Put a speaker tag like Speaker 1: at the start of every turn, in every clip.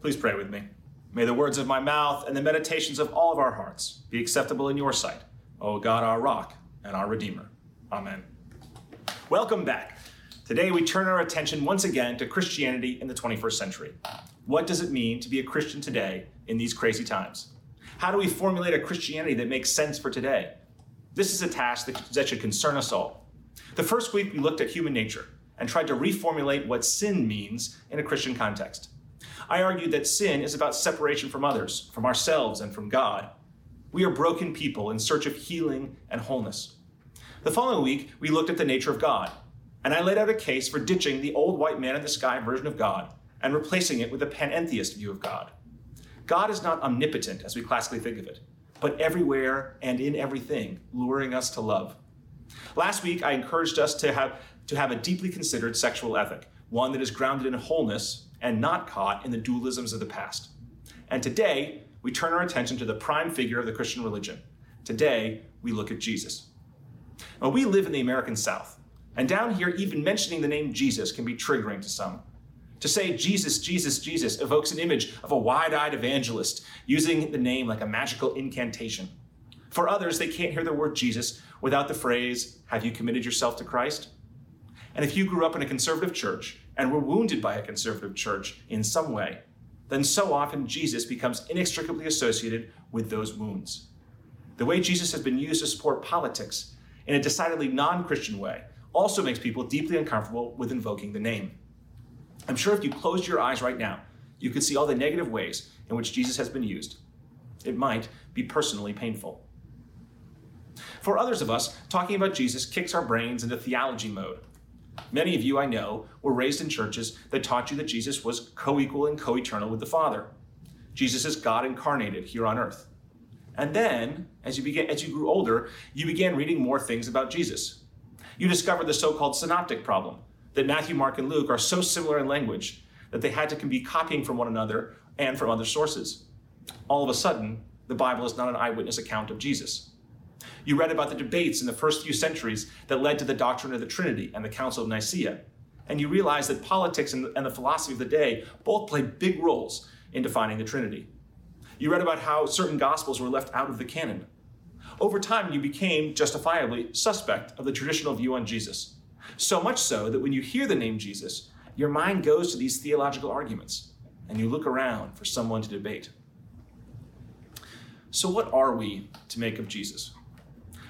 Speaker 1: Please pray with me. May the words of my mouth and the meditations of all of our hearts be acceptable in your sight, O God, our rock and our Redeemer. Amen. Welcome back. Today we turn our attention once again to Christianity in the 21st century. What does it mean to be a Christian today in these crazy times? How do we formulate a Christianity that makes sense for today? This is a task that, should concern us all. The first week we looked at human nature and tried to reformulate what sin means in a Christian context. I argued that sin is about separation from others, from ourselves, and from God. We are broken people in search of healing and wholeness. The following week, we looked at the nature of God, and I laid out a case for ditching the old white man in the sky version of God and replacing it with a panentheist view of God. God is not omnipotent as we classically think of it, but everywhere and in everything, luring us to love. Last week, I encouraged us to have, to have a deeply considered sexual ethic, one that is grounded in wholeness and not caught in the dualisms of the past. And today, we turn our attention to the prime figure of the Christian religion. Today, we look at Jesus. Now, we live in the American South, and down here, even mentioning the name Jesus can be triggering to some. To say Jesus, Jesus, Jesus evokes an image of a wide eyed evangelist using the name like a magical incantation. For others, they can't hear the word Jesus without the phrase, Have you committed yourself to Christ? And if you grew up in a conservative church and were wounded by a conservative church in some way, then so often Jesus becomes inextricably associated with those wounds. The way Jesus has been used to support politics in a decidedly non Christian way also makes people deeply uncomfortable with invoking the name. I'm sure if you closed your eyes right now, you could see all the negative ways in which Jesus has been used. It might be personally painful. For others of us, talking about Jesus kicks our brains into theology mode Many of you I know were raised in churches that taught you that Jesus was co equal and co eternal with the Father. Jesus is God incarnated here on earth. And then, as you, began, as you grew older, you began reading more things about Jesus. You discovered the so called synoptic problem that Matthew, Mark, and Luke are so similar in language that they had to be copying from one another and from other sources. All of a sudden, the Bible is not an eyewitness account of Jesus. You read about the debates in the first few centuries that led to the doctrine of the Trinity and the Council of Nicaea. And you realize that politics and the philosophy of the day both play big roles in defining the Trinity. You read about how certain gospels were left out of the canon. Over time, you became justifiably suspect of the traditional view on Jesus. So much so that when you hear the name Jesus, your mind goes to these theological arguments and you look around for someone to debate. So, what are we to make of Jesus?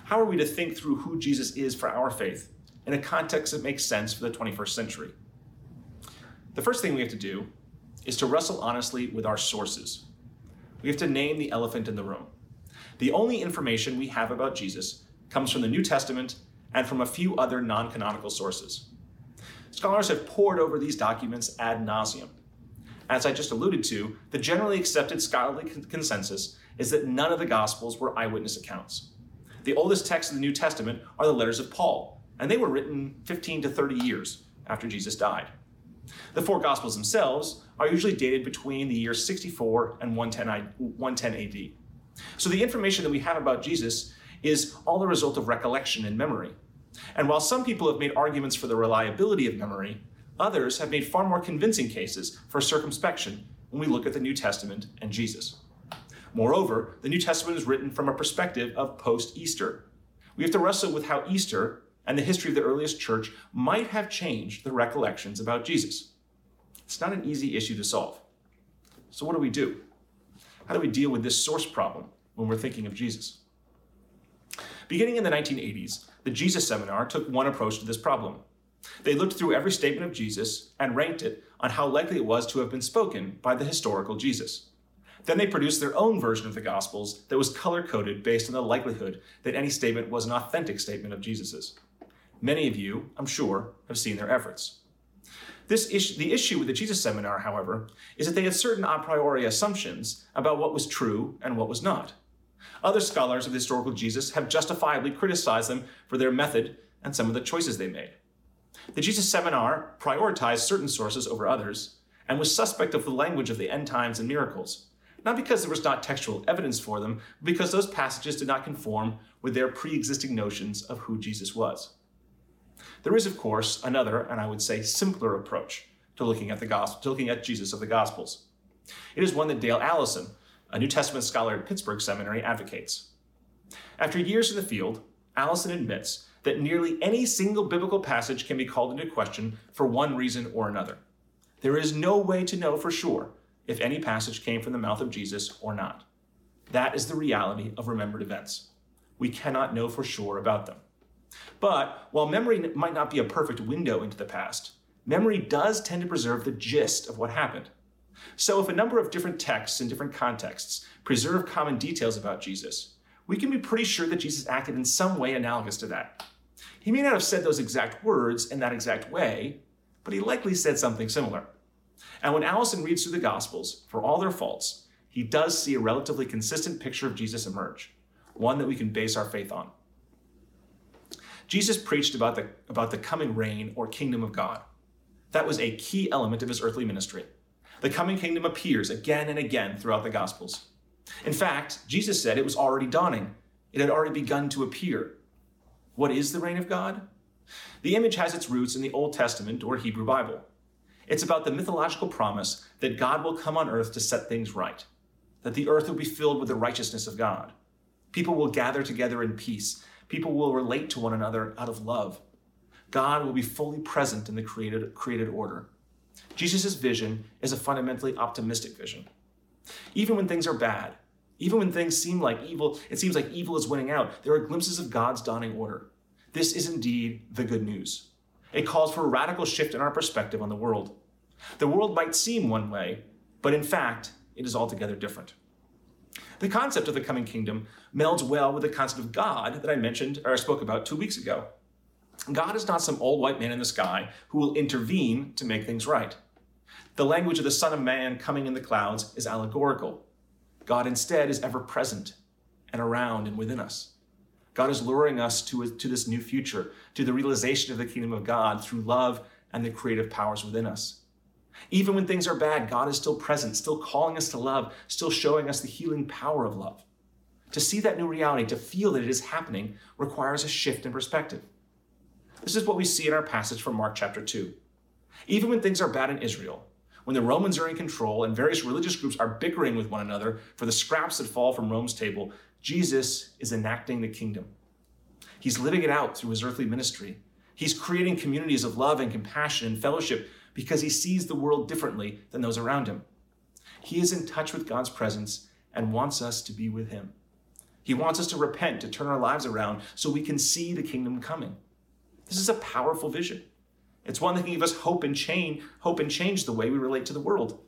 Speaker 1: How are we to think through who Jesus is for our faith in a context that makes sense for the 21st century? The first thing we have to do is to wrestle honestly with our sources. We have to name the elephant in the room. The only information we have about Jesus comes from the New Testament and from a few other non canonical sources. Scholars have pored over these documents ad nauseum. As I just alluded to, the generally accepted scholarly consensus is that none of the Gospels were eyewitness accounts. The oldest texts in the New Testament are the letters of Paul, and they were written 15 to 30 years after Jesus died. The four Gospels themselves are usually dated between the years 64 and 110, 110 AD. So the information that we have about Jesus is all the result of recollection and memory. And while some people have made arguments for the reliability of memory, others have made far more convincing cases for circumspection when we look at the New Testament and Jesus. Moreover, the New Testament is written from a perspective of post Easter. We have to wrestle with how Easter and the history of the earliest church might have changed the recollections about Jesus. It's not an easy issue to solve. So, what do we do? How do we deal with this source problem when we're thinking of Jesus? Beginning in the 1980s, the Jesus Seminar took one approach to this problem. They looked through every statement of Jesus and ranked it on how likely it was to have been spoken by the historical Jesus. Then they produced their own version of the Gospels that was color coded based on the likelihood that any statement was an authentic statement of Jesus's. Many of you, I'm sure, have seen their efforts. This issue, the issue with the Jesus Seminar, however, is that they had certain a priori assumptions about what was true and what was not. Other scholars of the historical Jesus have justifiably criticized them for their method and some of the choices they made. The Jesus Seminar prioritized certain sources over others and was suspect of the language of the end times and miracles, not because there was not textual evidence for them, but because those passages did not conform with their pre existing notions of who Jesus was. There is, of course, another, and I would say simpler approach to looking at the gospel, to looking at Jesus of the Gospels. It is one that Dale Allison, a New Testament scholar at Pittsburgh Seminary, advocates. After years in the field, Allison admits that nearly any single biblical passage can be called into question for one reason or another. There is no way to know for sure if any passage came from the mouth of Jesus or not. That is the reality of remembered events. We cannot know for sure about them. But while memory might not be a perfect window into the past, memory does tend to preserve the gist of what happened. So if a number of different texts in different contexts preserve common details about Jesus, we can be pretty sure that Jesus acted in some way analogous to that. He may not have said those exact words in that exact way, but he likely said something similar. And when Allison reads through the Gospels, for all their faults, he does see a relatively consistent picture of Jesus emerge, one that we can base our faith on. Jesus preached about the, about the coming reign or kingdom of God. That was a key element of his earthly ministry. The coming kingdom appears again and again throughout the Gospels. In fact, Jesus said it was already dawning, it had already begun to appear. What is the reign of God? The image has its roots in the Old Testament or Hebrew Bible. It's about the mythological promise that God will come on earth to set things right, that the earth will be filled with the righteousness of God. People will gather together in peace. People will relate to one another out of love. God will be fully present in the created, created order. Jesus' vision is a fundamentally optimistic vision. Even when things are bad, even when things seem like evil, it seems like evil is winning out, there are glimpses of God's dawning order. This is indeed the good news. It calls for a radical shift in our perspective on the world. The world might seem one way, but in fact, it is altogether different. The concept of the coming kingdom melds well with the concept of God that I mentioned or I spoke about two weeks ago. God is not some old white man in the sky who will intervene to make things right. The language of the Son of Man coming in the clouds is allegorical. God instead is ever present and around and within us. God is luring us to, to this new future, to the realization of the kingdom of God through love and the creative powers within us. Even when things are bad, God is still present, still calling us to love, still showing us the healing power of love. To see that new reality, to feel that it is happening, requires a shift in perspective. This is what we see in our passage from Mark chapter 2. Even when things are bad in Israel, when the Romans are in control and various religious groups are bickering with one another for the scraps that fall from Rome's table, Jesus is enacting the kingdom. He's living it out through his earthly ministry. He's creating communities of love and compassion and fellowship because he sees the world differently than those around him. He is in touch with God's presence and wants us to be with him. He wants us to repent, to turn our lives around so we can see the kingdom coming. This is a powerful vision. It's one that can give us hope and change, hope and change the way we relate to the world.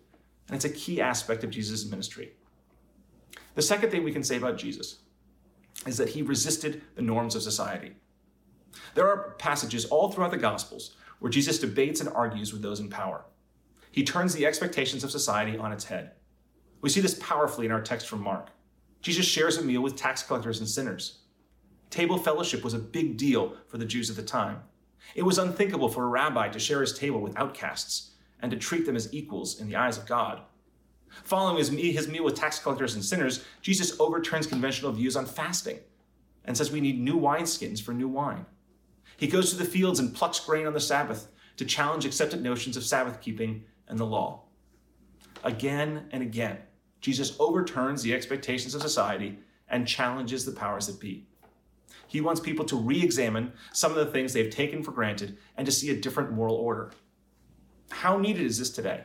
Speaker 1: And it's a key aspect of Jesus' ministry. The second thing we can say about Jesus is that he resisted the norms of society. There are passages all throughout the Gospels where Jesus debates and argues with those in power. He turns the expectations of society on its head. We see this powerfully in our text from Mark. Jesus shares a meal with tax collectors and sinners. Table fellowship was a big deal for the Jews at the time. It was unthinkable for a rabbi to share his table with outcasts and to treat them as equals in the eyes of God. Following his, his meal with tax collectors and sinners, Jesus overturns conventional views on fasting and says we need new wineskins for new wine. He goes to the fields and plucks grain on the Sabbath to challenge accepted notions of Sabbath keeping and the law. Again and again, Jesus overturns the expectations of society and challenges the powers that be. He wants people to re examine some of the things they've taken for granted and to see a different moral order. How needed is this today?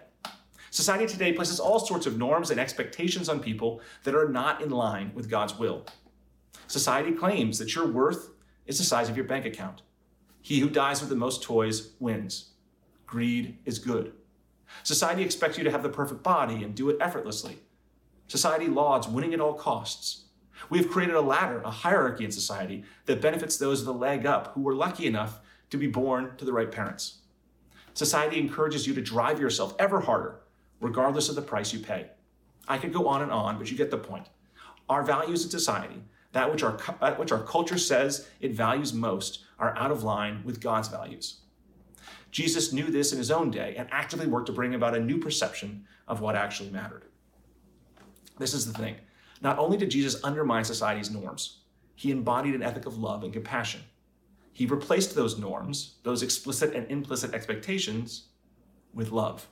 Speaker 1: Society today places all sorts of norms and expectations on people that are not in line with God's will. Society claims that your worth is the size of your bank account. He who dies with the most toys wins. Greed is good. Society expects you to have the perfect body and do it effortlessly. Society lauds winning at all costs. We have created a ladder, a hierarchy in society that benefits those with a leg up who were lucky enough to be born to the right parents. Society encourages you to drive yourself ever harder, regardless of the price you pay. I could go on and on, but you get the point. Our values in society, that which our, that uh, which our culture says it values most, are out of line with God's values. Jesus knew this in his own day and actively worked to bring about a new perception of what actually mattered. This is the thing not only did Jesus undermine society's norms, he embodied an ethic of love and compassion. He replaced those norms, those explicit and implicit expectations, with love.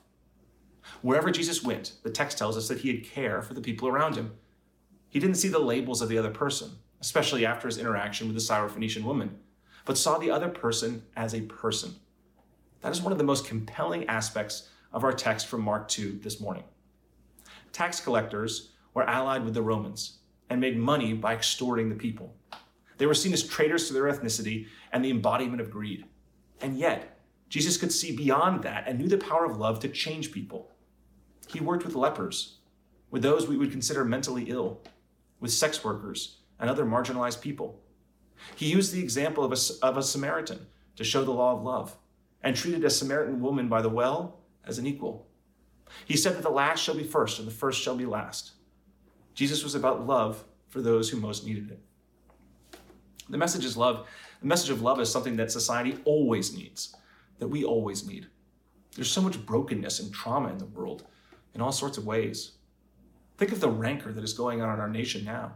Speaker 1: Wherever Jesus went, the text tells us that he had care for the people around him. He didn't see the labels of the other person, especially after his interaction with the Syrophoenician woman, but saw the other person as a person. That is one of the most compelling aspects of our text from Mark 2 this morning. Tax collectors were allied with the Romans and made money by extorting the people. They were seen as traitors to their ethnicity and the embodiment of greed. And yet, Jesus could see beyond that and knew the power of love to change people. He worked with lepers, with those we would consider mentally ill, with sex workers and other marginalized people. He used the example of a, of a Samaritan to show the law of love and treated a Samaritan woman by the well as an equal. He said that the last shall be first and the first shall be last. Jesus was about love for those who most needed it. The message is love. The message of love is something that society always needs, that we always need. There's so much brokenness and trauma in the world in all sorts of ways. Think of the rancor that is going on in our nation now.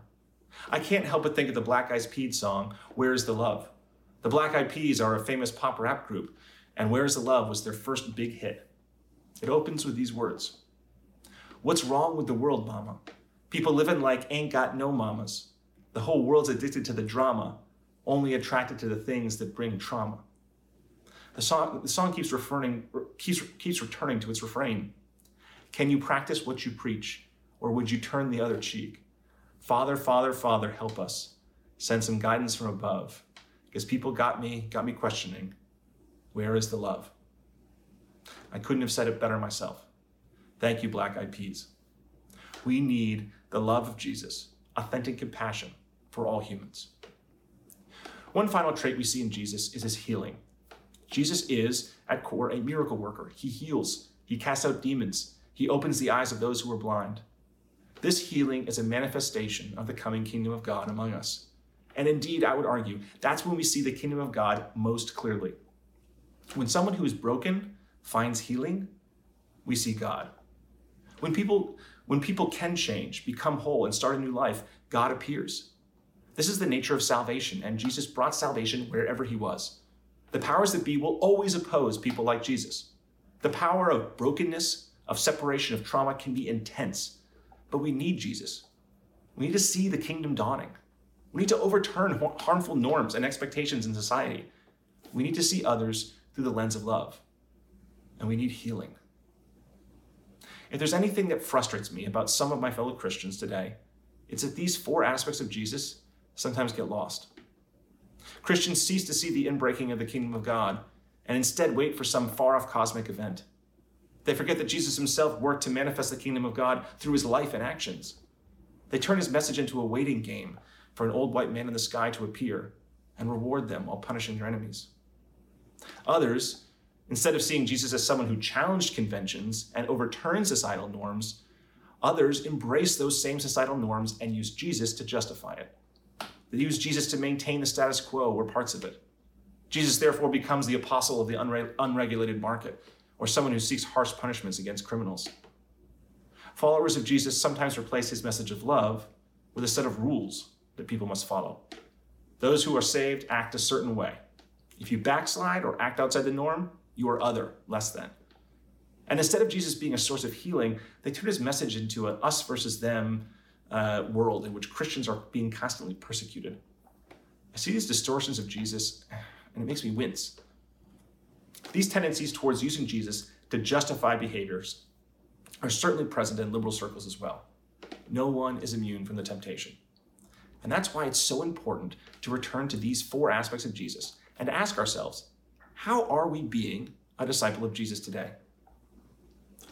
Speaker 1: I can't help but think of the Black Eyed Peas song, Where's the Love? The Black Eyed Peas are a famous pop rap group, and Where's the Love was their first big hit. It opens with these words What's wrong with the world, mama? People living like ain't got no mamas. The whole world's addicted to the drama, only attracted to the things that bring trauma. The song, the song keeps, referring, keeps, keeps returning to its refrain. Can you practice what you preach, or would you turn the other cheek? Father, Father, Father, help us. Send some guidance from above. Because people got me, got me questioning. Where is the love? I couldn't have said it better myself. Thank you, Black Eyed Peas. We need the love of Jesus, authentic compassion for all humans. One final trait we see in Jesus is his healing. Jesus is, at core, a miracle worker. He heals, he casts out demons, he opens the eyes of those who are blind. This healing is a manifestation of the coming kingdom of God among us. And indeed, I would argue, that's when we see the kingdom of God most clearly. When someone who is broken finds healing, we see God. When people, when people can change, become whole, and start a new life, God appears. This is the nature of salvation, and Jesus brought salvation wherever he was. The powers that be will always oppose people like Jesus. The power of brokenness, of separation, of trauma can be intense, but we need Jesus. We need to see the kingdom dawning. We need to overturn harmful norms and expectations in society. We need to see others through the lens of love. And we need healing. If there's anything that frustrates me about some of my fellow Christians today, it's that these four aspects of Jesus sometimes get lost. Christians cease to see the inbreaking of the kingdom of God and instead wait for some far off cosmic event. They forget that Jesus himself worked to manifest the kingdom of God through his life and actions. They turn his message into a waiting game for an old white man in the sky to appear and reward them while punishing their enemies. Others, instead of seeing Jesus as someone who challenged conventions and overturned societal norms, others embrace those same societal norms and use Jesus to justify it. They use Jesus to maintain the status quo or parts of it. Jesus therefore becomes the apostle of the unre- unregulated market or someone who seeks harsh punishments against criminals. Followers of Jesus sometimes replace his message of love with a set of rules that people must follow. Those who are saved act a certain way. If you backslide or act outside the norm, you are other, less than. And instead of Jesus being a source of healing, they turn his message into an us versus them uh, world in which Christians are being constantly persecuted. I see these distortions of Jesus, and it makes me wince. These tendencies towards using Jesus to justify behaviors are certainly present in liberal circles as well. No one is immune from the temptation. And that's why it's so important to return to these four aspects of Jesus and ask ourselves how are we being a disciple of Jesus today?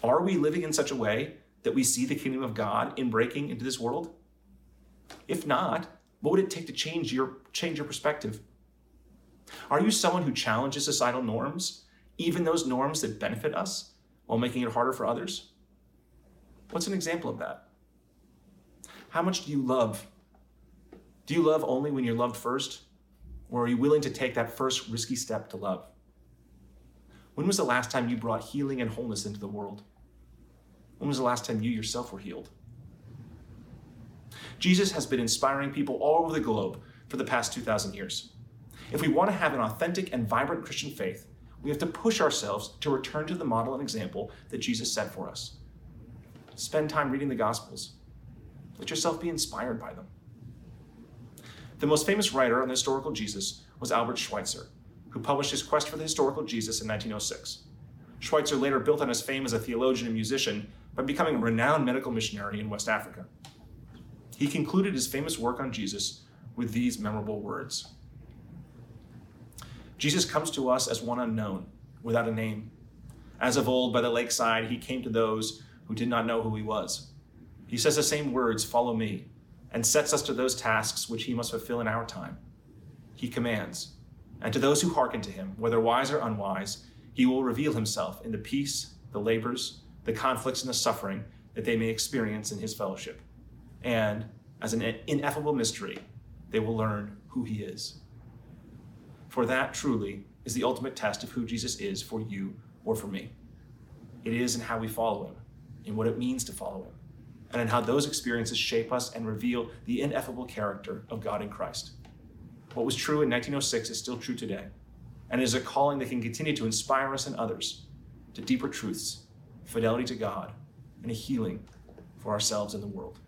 Speaker 1: Are we living in such a way that we see the kingdom of God in breaking into this world? If not, what would it take to change your, change your perspective? Are you someone who challenges societal norms even those norms that benefit us while making it harder for others? What's an example of that? How much do you love? Do you love only when you're loved first? Or are you willing to take that first risky step to love? When was the last time you brought healing and wholeness into the world? When was the last time you yourself were healed? Jesus has been inspiring people all over the globe for the past 2,000 years. If we want to have an authentic and vibrant Christian faith, we have to push ourselves to return to the model and example that Jesus set for us. Spend time reading the Gospels. Let yourself be inspired by them. The most famous writer on the historical Jesus was Albert Schweitzer, who published his Quest for the Historical Jesus in 1906. Schweitzer later built on his fame as a theologian and musician by becoming a renowned medical missionary in West Africa. He concluded his famous work on Jesus with these memorable words Jesus comes to us as one unknown, without a name. As of old by the lakeside, he came to those who did not know who he was. He says the same words, Follow me, and sets us to those tasks which he must fulfill in our time. He commands, and to those who hearken to him, whether wise or unwise, he will reveal himself in the peace, the labors, the conflicts, and the suffering that they may experience in his fellowship. And, as an ineffable mystery, they will learn who he is. For that truly is the ultimate test of who Jesus is for you or for me. It is in how we follow him, in what it means to follow him, and in how those experiences shape us and reveal the ineffable character of God in Christ. What was true in 1906 is still true today, and is a calling that can continue to inspire us and others to deeper truths, fidelity to God, and a healing for ourselves and the world.